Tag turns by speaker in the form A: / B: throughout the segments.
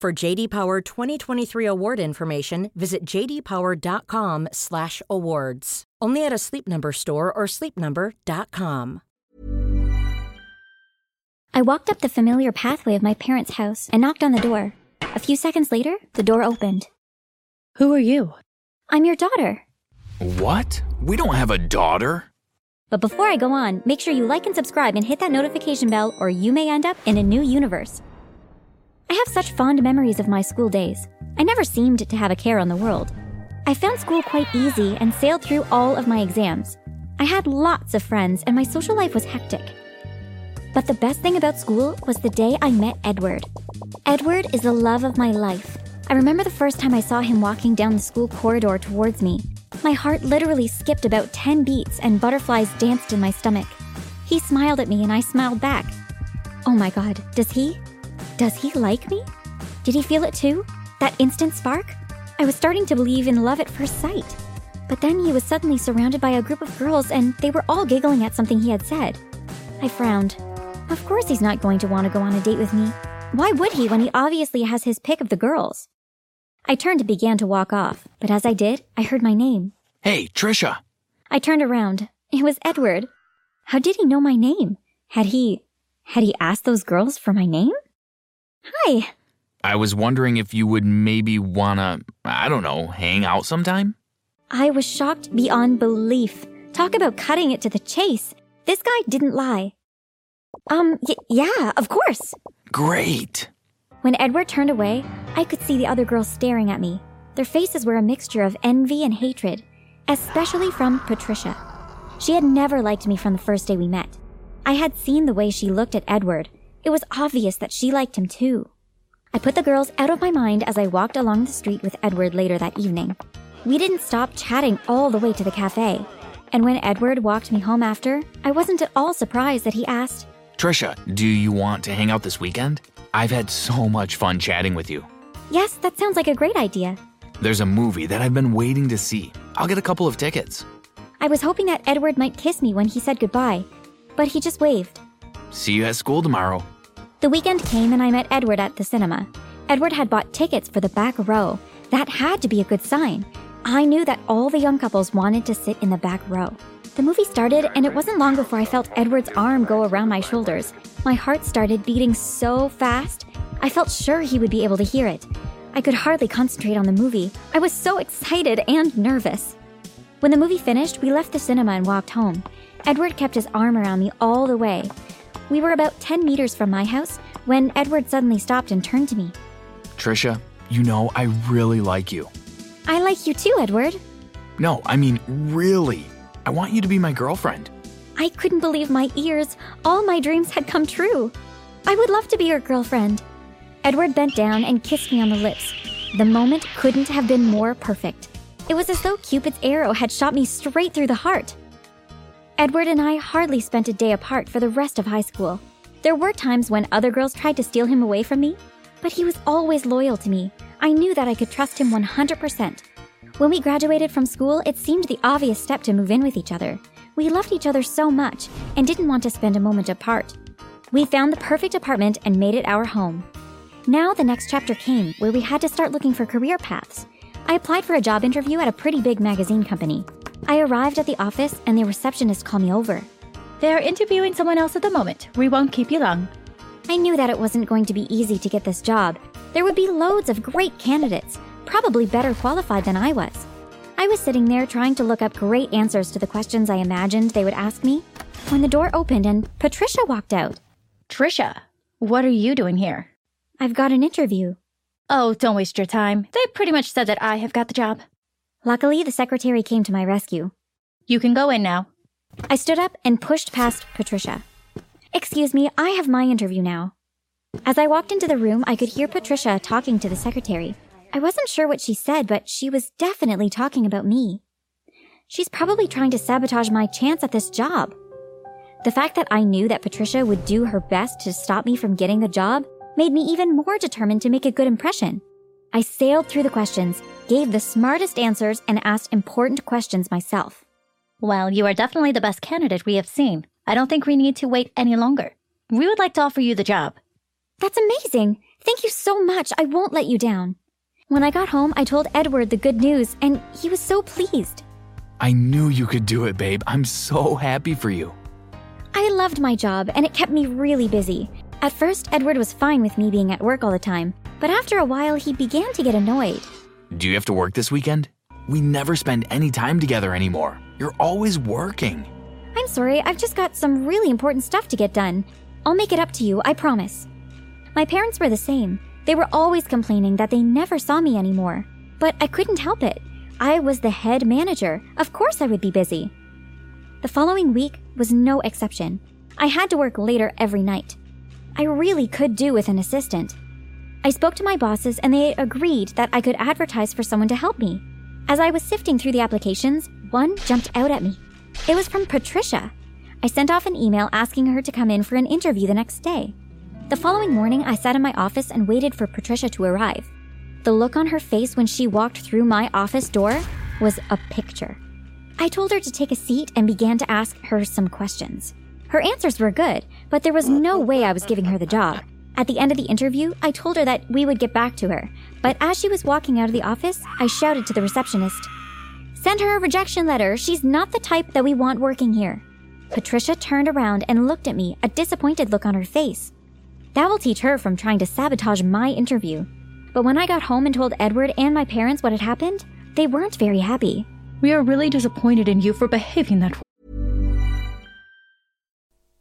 A: For JD Power 2023 award information, visit jdpower.com/awards. Only at a Sleep Number store or sleepnumber.com.
B: I walked up the familiar pathway of my parents' house and knocked on the door. A few seconds later, the door opened.
C: Who are you?
B: I'm your daughter.
D: What? We don't have a daughter.
B: But before I go on, make sure you like and subscribe and hit that notification bell, or you may end up in a new universe. I have such fond memories of my school days. I never seemed to have a care on the world. I found school quite easy and sailed through all of my exams. I had lots of friends and my social life was hectic. But the best thing about school was the day I met Edward. Edward is the love of my life. I remember the first time I saw him walking down the school corridor towards me. My heart literally skipped about 10 beats and butterflies danced in my stomach. He smiled at me and I smiled back. Oh my god, does he? Does he like me? Did he feel it too? That instant spark? I was starting to believe in love at first sight. But then he was suddenly surrounded by a group of girls and they were all giggling at something he had said. I frowned. Of course he's not going to want to go on a date with me. Why would he when he obviously has his pick of the girls? I turned and began to walk off, but as I did, I heard my name.
D: Hey, Trisha.
B: I turned around. It was Edward. How did he know my name? Had he. had he asked those girls for my name? Hi.
D: I was wondering if you would maybe wanna, I don't know, hang out sometime?
B: I was shocked beyond belief. Talk about cutting it to the chase. This guy didn't lie. Um, y- yeah, of course.
D: Great.
B: When Edward turned away, I could see the other girls staring at me. Their faces were a mixture of envy and hatred, especially from Patricia. She had never liked me from the first day we met. I had seen the way she looked at Edward. It was obvious that she liked him too. I put the girls out of my mind as I walked along the street with Edward later that evening. We didn't stop chatting all the way to the cafe. And when Edward walked me home after, I wasn't at all surprised that he asked,
D: Trisha, do you want to hang out this weekend? I've had so much fun chatting with you.
B: Yes, that sounds like a great idea.
D: There's a movie that I've been waiting to see. I'll get a couple of tickets.
B: I was hoping that Edward might kiss me when he said goodbye, but he just waved.
D: See you at school tomorrow.
B: The weekend came and I met Edward at the cinema. Edward had bought tickets for the back row. That had to be a good sign. I knew that all the young couples wanted to sit in the back row. The movie started, and it wasn't long before I felt Edward's arm go around my shoulders. My heart started beating so fast, I felt sure he would be able to hear it. I could hardly concentrate on the movie. I was so excited and nervous. When the movie finished, we left the cinema and walked home. Edward kept his arm around me all the way. We were about 10 meters from my house when Edward suddenly stopped and turned to me.
D: Trisha, you know I really like you.
B: I like you too, Edward.
D: No, I mean, really. I want you to be my girlfriend.
B: I couldn't believe my ears. All my dreams had come true. I would love to be your girlfriend. Edward bent down and kissed me on the lips. The moment couldn't have been more perfect. It was as though Cupid's arrow had shot me straight through the heart. Edward and I hardly spent a day apart for the rest of high school. There were times when other girls tried to steal him away from me, But he was always loyal to me. I knew that I could trust him 100%. When we graduated from school, it seemed the obvious step to move in with each other. We loved each other so much and didn't want to spend a moment apart. We found the perfect apartment and made it our home. Now the next chapter came where we had to start looking for career paths. I applied for a job interview at a pretty big magazine company. I arrived at the office and the receptionist called me over.
C: They're interviewing someone else at the moment. We won't keep you long.
B: I knew that it wasn't going to be easy to get this job. There would be loads of great candidates, probably better qualified than I was. I was sitting there trying to look up great answers to the questions I imagined they would ask me when the door opened and Patricia walked out.
C: Trisha, what are you doing here?
B: I've got an interview.
C: Oh, don't waste your time. They pretty much said that I have got the job.
B: Luckily, the secretary came to my rescue.
C: You can go in now.
B: I stood up and pushed past Patricia. Excuse me, I have my interview now. As I walked into the room, I could hear Patricia talking to the secretary. I wasn't sure what she said, but she was definitely talking about me. She's probably trying to sabotage my chance at this job. The fact that I knew that Patricia would do her best to stop me from getting the job made me even more determined to make a good impression. I sailed through the questions, gave the smartest answers, and asked important questions myself.
C: Well, you are definitely the best candidate we have seen. I don't think we need to wait any longer. We would like to offer you the job.
B: That's amazing! Thank you so much. I won't let you down. When I got home, I told Edward the good news, and he was so pleased.
D: I knew you could do it, babe. I'm so happy for you.
B: I loved my job, and it kept me really busy. At first, Edward was fine with me being at work all the time, but after a while, he began to get annoyed.
D: Do you have to work this weekend? We never spend any time together anymore. You're always working.
B: I'm sorry, I've just got some really important stuff to get done. I'll make it up to you, I promise. My parents were the same. They were always complaining that they never saw me anymore. But I couldn't help it. I was the head manager. Of course I would be busy. The following week was no exception. I had to work later every night. I really could do with an assistant. I spoke to my bosses and they agreed that I could advertise for someone to help me. As I was sifting through the applications, one jumped out at me. It was from Patricia. I sent off an email asking her to come in for an interview the next day. The following morning, I sat in my office and waited for Patricia to arrive. The look on her face when she walked through my office door was a picture. I told her to take a seat and began to ask her some questions. Her answers were good, but there was no way I was giving her the job. At the end of the interview, I told her that we would get back to her, but as she was walking out of the office, I shouted to the receptionist, Send her a rejection letter. She's not the type that we want working here. Patricia turned around and looked at me, a disappointed look on her face. That will teach her from trying to sabotage my interview. But when I got home and told Edward and my parents what had happened, they weren't very happy.
C: We are really disappointed in you for behaving that way.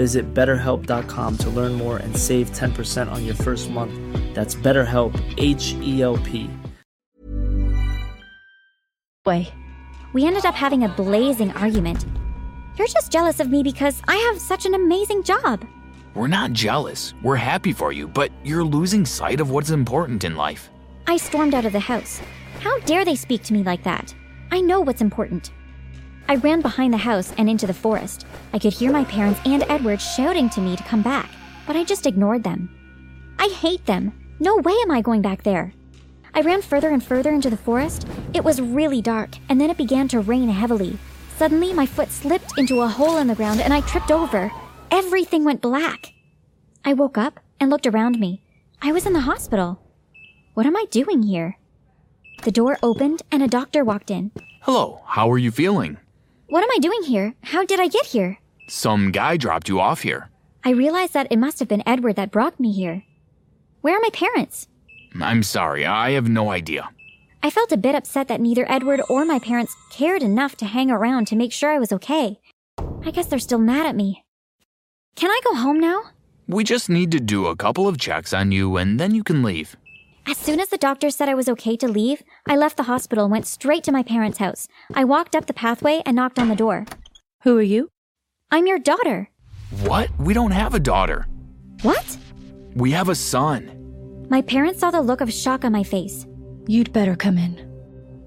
E: Visit betterhelp.com to learn more and save 10% on your first month. That's BetterHelp, H E L P.
C: Way.
B: We ended up having a blazing argument. You're just jealous of me because I have such an amazing job.
D: We're not jealous. We're happy for you, but you're losing sight of what's important in life.
B: I stormed out of the house. How dare they speak to me like that? I know what's important. I ran behind the house and into the forest. I could hear my parents and Edward shouting to me to come back, but I just ignored them. I hate them. No way am I going back there. I ran further and further into the forest. It was really dark, and then it began to rain heavily. Suddenly, my foot slipped into a hole in the ground and I tripped over. Everything went black. I woke up and looked around me. I was in the hospital. What am I doing here? The door opened and a doctor walked in.
D: Hello, how are you feeling?
B: What am I doing here? How did I get here?
D: Some guy dropped you off here.
B: I realized that it must have been Edward that brought me here. Where are my parents?
D: I'm sorry, I have no idea.
B: I felt a bit upset that neither Edward or my parents cared enough to hang around to make sure I was okay. I guess they're still mad at me. Can I go home now?
D: We just need to do a couple of checks on you and then you can leave.
B: As soon as the doctor said I was okay to leave, I left the hospital and went straight to my parents' house. I walked up the pathway and knocked on the door.
F: Who are you?
B: I'm your daughter.
D: What? We don't have a daughter.
B: What?
D: We have a son.
B: My parents saw the look of shock on my face.
F: You'd better come in.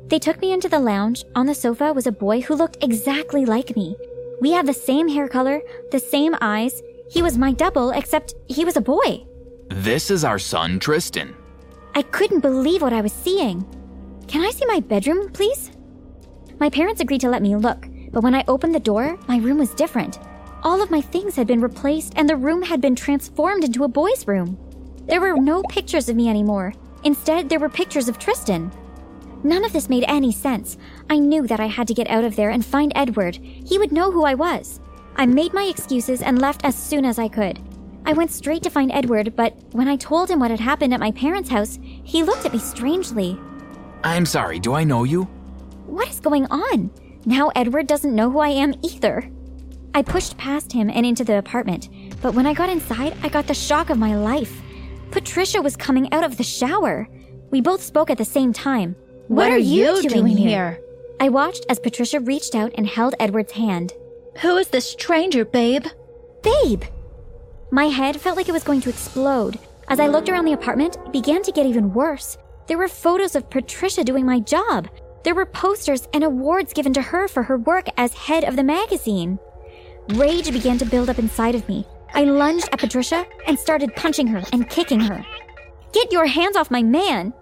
B: They took me into the lounge. On the sofa was a boy who looked exactly like me. We had the same hair color, the same eyes. He was my double, except he was a boy.
D: This is our son, Tristan.
B: I couldn't believe what I was seeing. Can I see my bedroom, please? My parents agreed to let me look, but when I opened the door, my room was different. All of my things had been replaced, and the room had been transformed into a boy's room. There were no pictures of me anymore. Instead, there were pictures of Tristan. None of this made any sense. I knew that I had to get out of there and find Edward. He would know who I was. I made my excuses and left as soon as I could. I went straight to find Edward, but when I told him what had happened at my parents' house, he looked at me strangely.
D: I'm sorry, do I know you?
B: What is going on? Now Edward doesn't know who I am either. I pushed past him and into the apartment, but when I got inside, I got the shock of my life. Patricia was coming out of the shower. We both spoke at the same time.
F: What, are you doing here?
B: I watched as Patricia reached out and held Edward's hand.
F: Who is this stranger, babe?
B: Babe! My head felt like it was going to explode. As I looked around the apartment, it began to get even worse. There were photos of Patricia doing my job. There were posters and awards given to her for her work as head of the magazine. Rage began to build up inside of me. I lunged at Patricia and started punching her and kicking her. Get your hands off my man!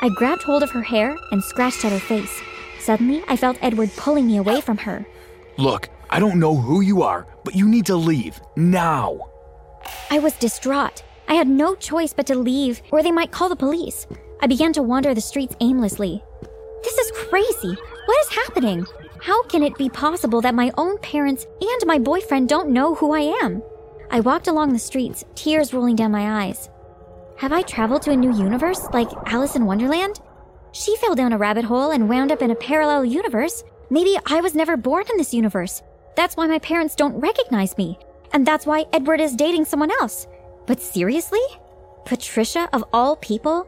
B: I grabbed hold of her hair and scratched at her face. Suddenly, I felt Edward pulling me away from her.
D: Look, I don't know who you are, but you need to leave now.
B: I was distraught. I had no choice but to leave, or they might call the police. I began to wander the streets aimlessly. This is crazy. What is happening? How can it be possible that my own parents and my boyfriend don't know who I am? I walked along the streets, tears rolling down my eyes. Have I traveled to a new universe, like Alice in Wonderland? She fell down a rabbit hole and wound up in a parallel universe. Maybe I was never born in this universe. That's why my parents don't recognize me. And that's why Edward is dating someone else. But seriously? Patricia, of all people?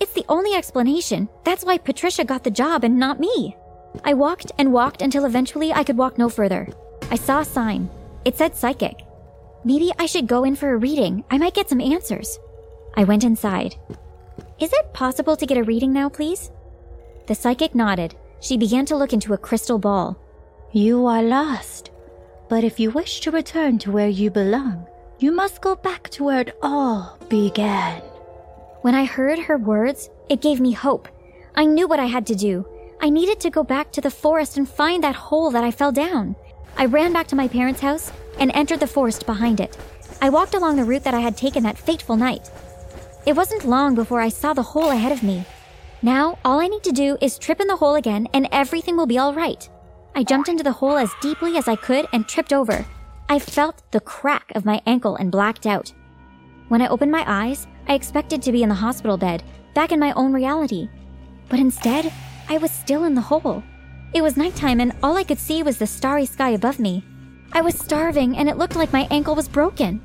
B: It's the only explanation. That's why Patricia got the job and not me. I walked and walked until eventually I could walk no further. I saw a sign. It said psychic. Maybe I should go in for a reading. I might get some answers. I went inside. Is it possible to get a reading now, please? The psychic nodded. She began to look into a crystal ball.
F: You are lost. But if you wish to return to where you belong, you must go back to where it all began.
B: When I heard her words, it gave me hope. I knew what I had to do. I needed to go back to the forest and find that hole that I fell down. I ran back to my parents' house and entered the forest behind it. I walked along the route that I had taken that fateful night. It wasn't long before I saw the hole ahead of me. Now, all I need to do is trip in the hole again and everything will be all right. I jumped into the hole as deeply as I could and tripped over. I felt the crack of my ankle and blacked out. When I opened my eyes, I expected to be in the hospital bed, back in my own reality. But instead, I was still in the hole. It was nighttime and all I could see was the starry sky above me. I was starving and it looked like my ankle was broken.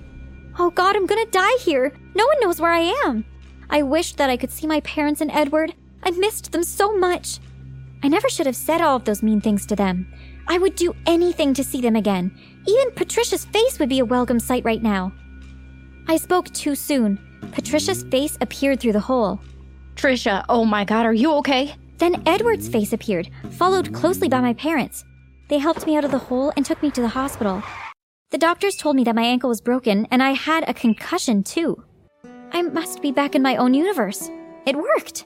B: Oh god, I'm gonna die here. No one knows where I am. I wished that I could see my parents and Edward. I missed them so much. I never should have said all of those mean things to them. I would do anything to see them again. Even Patricia's face would be a welcome sight right now. I spoke too soon. Patricia's face appeared through the hole.
C: Trisha, oh my god, are you okay?
B: Then Edward's face appeared, followed closely by my parents. They helped me out of the hole and took me to the hospital. The doctors told me that my ankle was broken and I had a concussion too. I must be back in my own universe. It worked.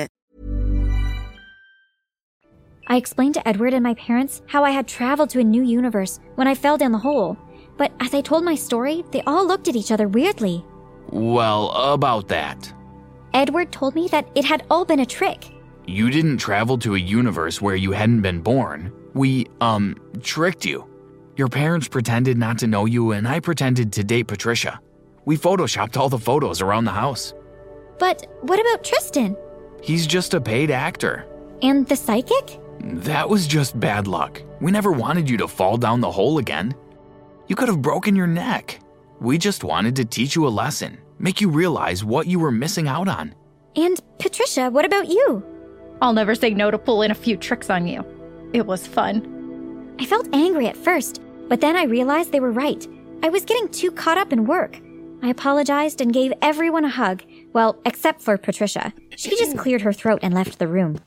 B: I explained to Edward and my parents how I had traveled to a new universe when I fell down the hole. But as I told my story, they all looked at each other weirdly.
D: Well, about that.
B: Edward told me that it had all been a trick.
D: You didn't travel to a universe where you hadn't been born. We, um, tricked you. Your parents pretended not to know you, and I pretended to date Patricia. We photoshopped all the photos around the house.
B: But what about Tristan?
D: He's just a paid actor.
B: And the psychic?
D: That was just bad luck. We never wanted you to fall down the hole again. You could have broken your neck. We just wanted to teach you a lesson, make you realize what you were missing out on.
B: And Patricia, what about you?
C: I'll never say no to pulling a few tricks on you. It was fun.
B: I felt angry at first, but then I realized they were right. I was getting too caught up in work. I apologized and gave everyone a hug, well, except for Patricia. She just cleared her throat and left the room.